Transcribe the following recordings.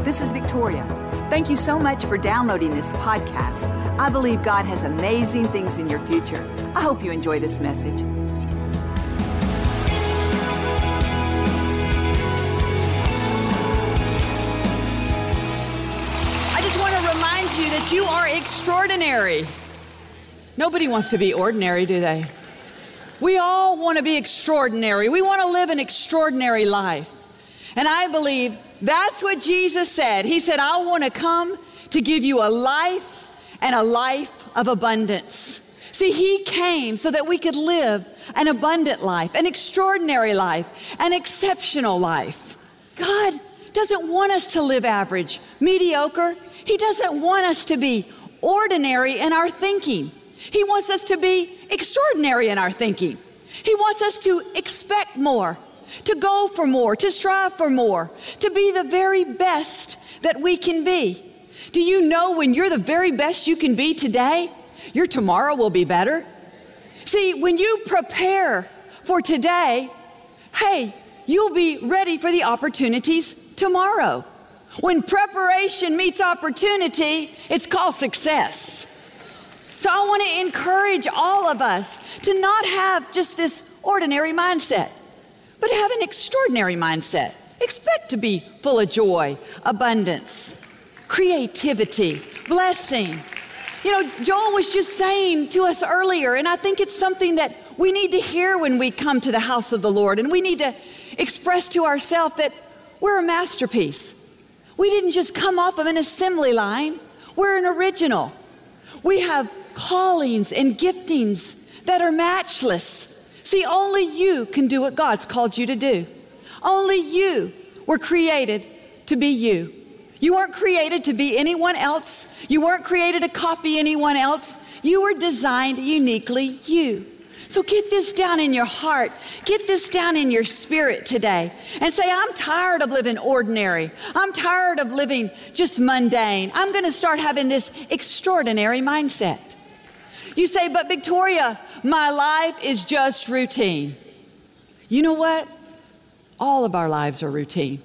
This is Victoria. Thank you so much for downloading this podcast. I believe God has amazing things in your future. I hope you enjoy this message. I just want to remind you that you are extraordinary. Nobody wants to be ordinary, do they? We all want to be extraordinary. We want to live an extraordinary life. And I believe that's what Jesus said. He said, I want to come to give you a life and a life of abundance. See, He came so that we could live an abundant life, an extraordinary life, an exceptional life. God doesn't want us to live average, mediocre. He doesn't want us to be ordinary in our thinking. He wants us to be extraordinary in our thinking. He wants us to expect more to go for more, to strive for more, to be the very best that we can be. Do you know when you're the very best you can be today, your tomorrow will be better? See, when you prepare for today, hey, you'll be ready for the opportunities tomorrow. When preparation meets opportunity, it's called success. So I want to encourage all of us to not have just this ordinary mindset but have an extraordinary mindset. Expect to be full of joy, abundance, creativity, blessing. You know, Joel was just saying to us earlier, and I think it's something that we need to hear when we come to the house of the Lord, and we need to express to ourselves that we're a masterpiece. We didn't just come off of an assembly line, we're an original. We have callings and giftings that are matchless. See, only you can do what God's called you to do. Only you were created to be you. You weren't created to be anyone else. You weren't created to copy anyone else. You were designed uniquely you. So get this down in your heart. Get this down in your spirit today and say, I'm tired of living ordinary. I'm tired of living just mundane. I'm going to start having this extraordinary mindset. You say, but Victoria, my life is just routine. You know what? All of our lives are routine.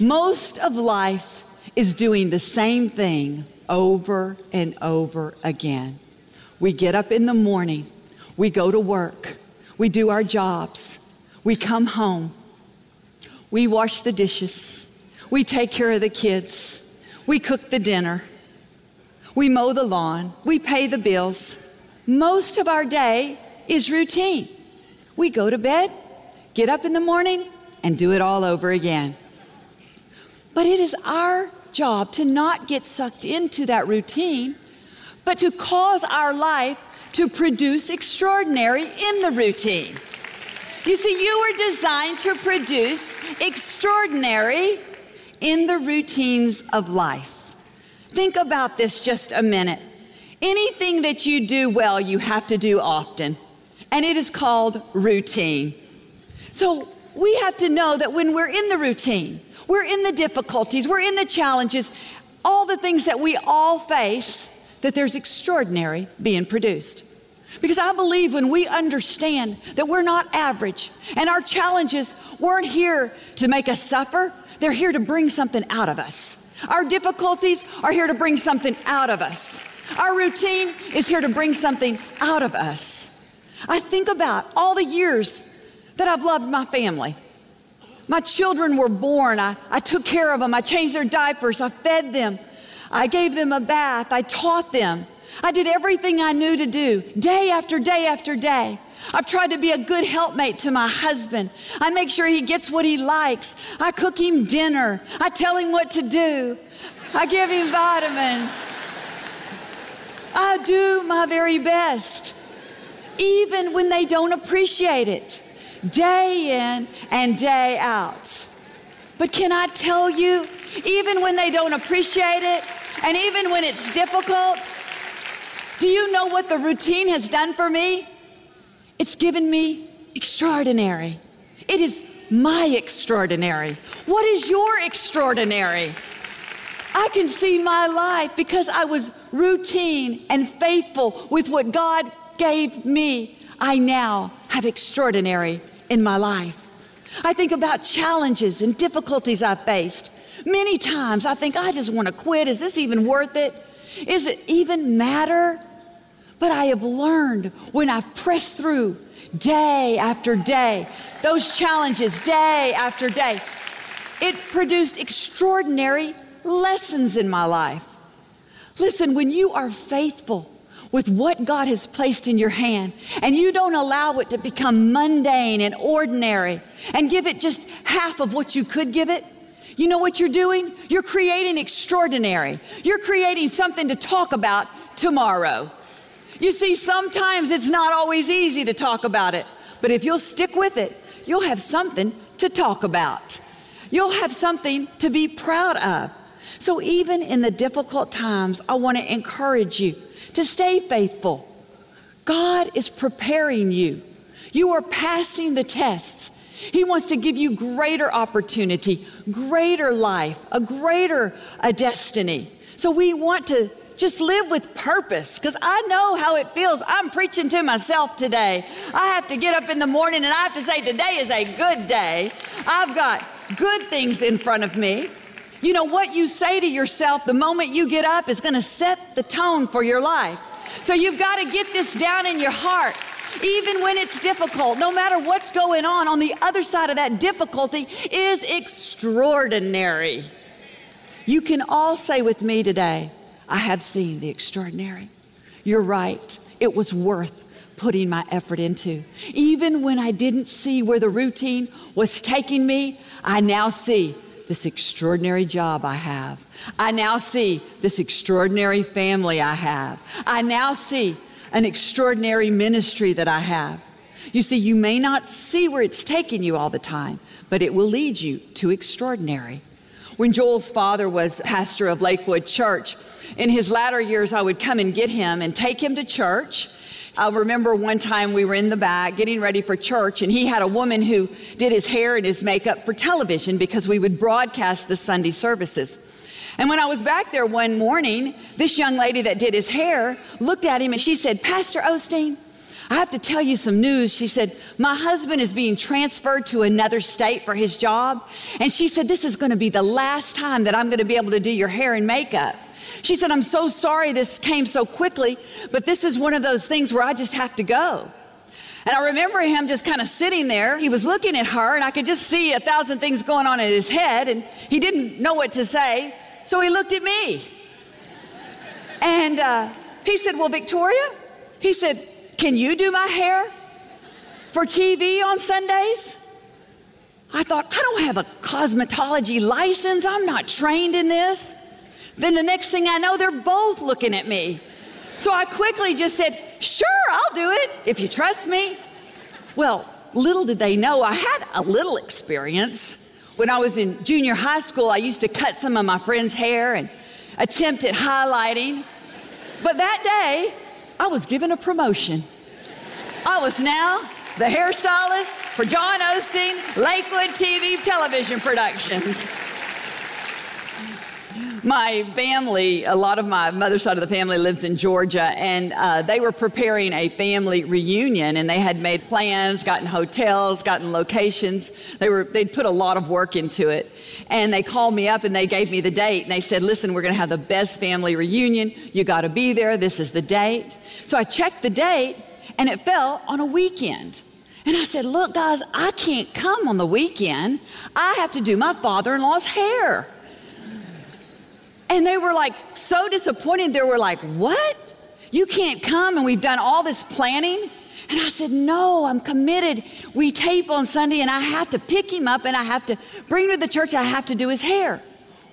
Most of life is doing the same thing over and over again. We get up in the morning, we go to work, we do our jobs, we come home, we wash the dishes, we take care of the kids, we cook the dinner, we mow the lawn, we pay the bills. Most of our day is routine. We go to bed, get up in the morning, and do it all over again. But it is our job to not get sucked into that routine, but to cause our life to produce extraordinary in the routine. You see, you were designed to produce extraordinary in the routines of life. Think about this just a minute. Anything that you do well, you have to do often, and it is called routine. So we have to know that when we're in the routine, we're in the difficulties, we're in the challenges, all the things that we all face, that there's extraordinary being produced. Because I believe when we understand that we're not average and our challenges weren't here to make us suffer, they're here to bring something out of us. Our difficulties are here to bring something out of us. Our routine is here to bring something out of us. I think about all the years that I've loved my family. My children were born. I, I took care of them. I changed their diapers. I fed them. I gave them a bath. I taught them. I did everything I knew to do day after day after day. I've tried to be a good helpmate to my husband. I make sure he gets what he likes. I cook him dinner. I tell him what to do. I give him vitamins. I do my very best, even when they don't appreciate it, day in and day out. But can I tell you, even when they don't appreciate it, and even when it's difficult, do you know what the routine has done for me? It's given me extraordinary. It is my extraordinary. What is your extraordinary? I can see my life because I was routine and faithful with what God gave me. I now have extraordinary in my life. I think about challenges and difficulties I've faced. Many times I think, I just want to quit. Is this even worth it? Is it even matter? But I have learned when I've pressed through day after day, those challenges day after day, it produced extraordinary lessons in my life. Listen, when you are faithful with what God has placed in your hand and you don't allow it to become mundane and ordinary and give it just half of what you could give it, you know what you're doing? You're creating extraordinary. You're creating something to talk about tomorrow. You see, sometimes it's not always easy to talk about it, but if you'll stick with it, you'll have something to talk about. You'll have something to be proud of. So, even in the difficult times, I want to encourage you to stay faithful. God is preparing you. You are passing the tests. He wants to give you greater opportunity, greater life, a greater a destiny. So we want to just live with purpose because I know how it feels. I'm preaching to myself today. I have to get up in the morning and I have to say, Today is a good day. I've got good things in front of me. You know, what you say to yourself the moment you get up is going to set the tone for your life. So you've got to get this down in your heart. Even when it's difficult, no matter what's going on, on the other side of that difficulty is extraordinary. You can all say with me today, I have seen the extraordinary. You're right. It was worth putting my effort into. Even when I didn't see where the routine was taking me, I now see this extraordinary job I have. I now see this extraordinary family I have. I now see an extraordinary ministry that I have. You see, you may not see where it's taking you all the time, but it will lead you to extraordinary. When Joel's father was pastor of Lakewood Church, in his latter years, I would come and get him and take him to church I remember one time we were in the back getting ready for church, and he had a woman who did his hair and his makeup for television because we would broadcast the Sunday services. And when I was back there one morning, this young lady that did his hair looked at him and she said, Pastor Osteen, I have to tell you some news. She said, My husband is being transferred to another state for his job. And she said, This is going to be the last time that I'm going to be able to do your hair and makeup. She said, I'm so sorry this came so quickly, but this is one of those things where I just have to go. And I remember him just kind of sitting there. He was looking at her, and I could just see a thousand things going on in his head, and he didn't know what to say. So he looked at me. And uh, he said, Well, Victoria, he said, Can you do my hair for TV on Sundays? I thought, I don't have a cosmetology license. I'm not trained in this. Then the next thing I know, they're both looking at me. So I quickly just said, Sure, I'll do it if you trust me. Well, little did they know I had a little experience. When I was in junior high school, I used to cut some of my friends' hair and attempt at highlighting. But that day, I was given a promotion. I was now the hairstylist for John Osteen Lakewood TV television productions my family, a lot of my mother's side of the family lives in Georgia, and uh, they were preparing a family reunion, and they had made plans, gotten hotels, gotten locations. They were they'd put a lot of work into it, and they called me up and they gave me the date, and they said, "Listen, we're going to have the best family reunion. You got to be there. This is the date." So I checked the date, and it fell on a weekend. And I said, Look, guys, I can't come on the weekend. I have to do my father in law's hair. And they were like so disappointed. They were like, What? You can't come and we've done all this planning? And I said, No, I'm committed. We tape on Sunday and I have to pick him up and I have to bring him to the church. I have to do his hair.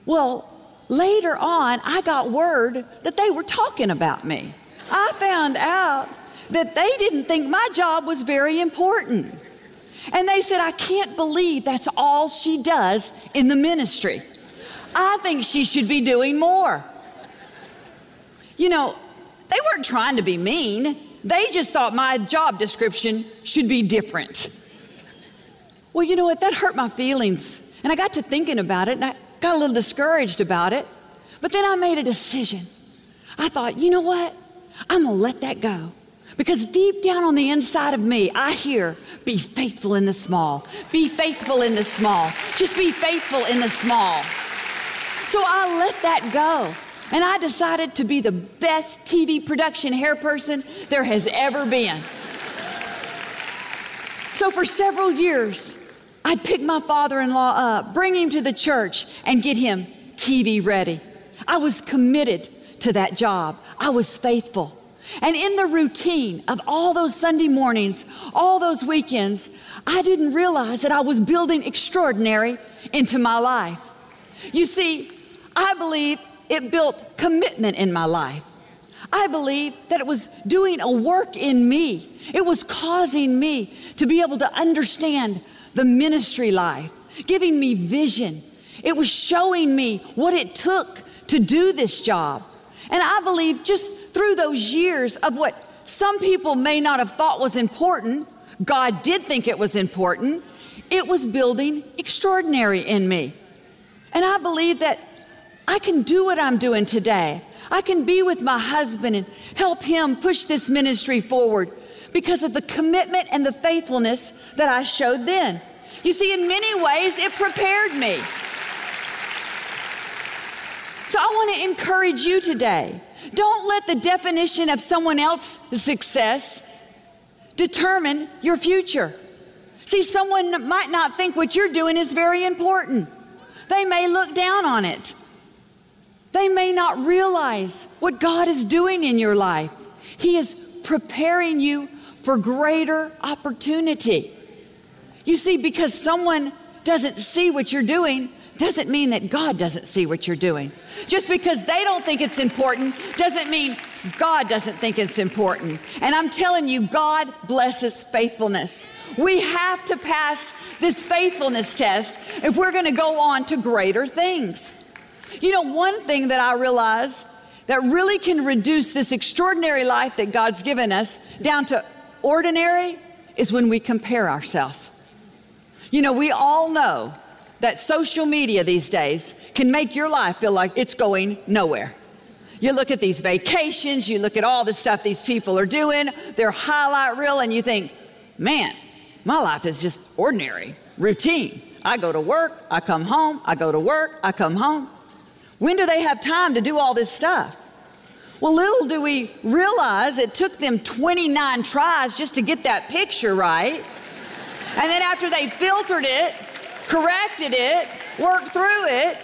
Well, later on, I got word that they were talking about me. I found out that they didn't think my job was very important. And they said, I can't believe that's all she does in the ministry. I think she should be doing more. You know, they weren't trying to be mean, they just thought my job description should be different. Well, you know what? That hurt my feelings. And I got to thinking about it and I got a little discouraged about it. But then I made a decision. I thought, you know what? I'm going to let that go. Because deep down on the inside of me, I hear, be faithful in the small. Be faithful in the small. Just be faithful in the small. So I let that go. And I decided to be the best TV production hair person there has ever been. So for several years, I'd pick my father in law up, bring him to the church, and get him TV ready. I was committed to that job, I was faithful. And in the routine of all those Sunday mornings, all those weekends, I didn't realize that I was building extraordinary into my life. You see, I believe it built commitment in my life. I believe that it was doing a work in me. It was causing me to be able to understand the ministry life, giving me vision. It was showing me what it took to do this job. And I believe just through those years of what some people may not have thought was important, God did think it was important, it was building extraordinary in me. And I believe that I can do what I'm doing today. I can be with my husband and help him push this ministry forward because of the commitment and the faithfulness that I showed then. You see, in many ways, it prepared me. So I want to encourage you today. Don't let the definition of someone else's success determine your future. See, someone might not think what you're doing is very important. They may look down on it. They may not realize what God is doing in your life. He is preparing you for greater opportunity. You see, because someone doesn't see what you're doing doesn't mean that God doesn't see what you're doing. Just because they don't think it's important doesn't mean God doesn't think it's important. And I'm telling you, God blesses faithfulness. We have to pass this faithfulness test if we're going to go on to greater things. You know, one thing that I realize that really can reduce this extraordinary life that God's given us down to ordinary is when we compare ourselves. You know, we all know that social media these days can make your life feel like it's going nowhere. You look at these vacations, you look at all the stuff these people are doing, their highlight reel, and you think, man, my life is just ordinary, routine. I go to work, I come home, I go to work, I come home. When do they have time to do all this stuff? Well, little do we realize it took them 29 tries just to get that picture right. And then after they filtered it, corrected it, worked through it,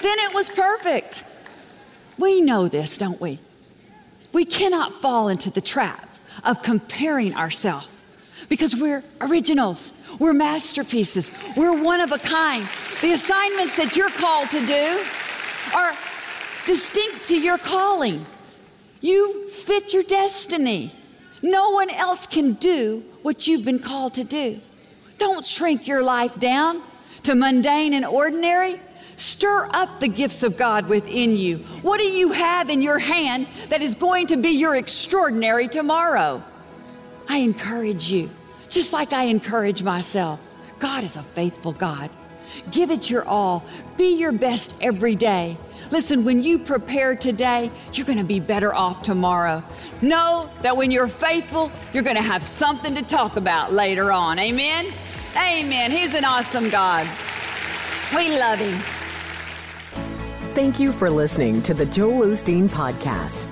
then it was perfect. We know this, don't we? We cannot fall into the trap of comparing ourselves because we're originals, we're masterpieces, we're one of a kind. The assignments that you're called to do are distinct to your calling. You fit your destiny. No one else can do what you've been called to do. Don't shrink your life down to mundane and ordinary. Stir up the gifts of God within you. What do you have in your hand that is going to be your extraordinary tomorrow? I encourage you, just like I encourage myself. God is a faithful God. Give it your all. Be your best every day. Listen, when you prepare today, you're going to be better off tomorrow. Know that when you're faithful, you're going to have something to talk about later on. Amen? Amen. He's an awesome God. We love him. Thank you for listening to the Joel Osteen Podcast.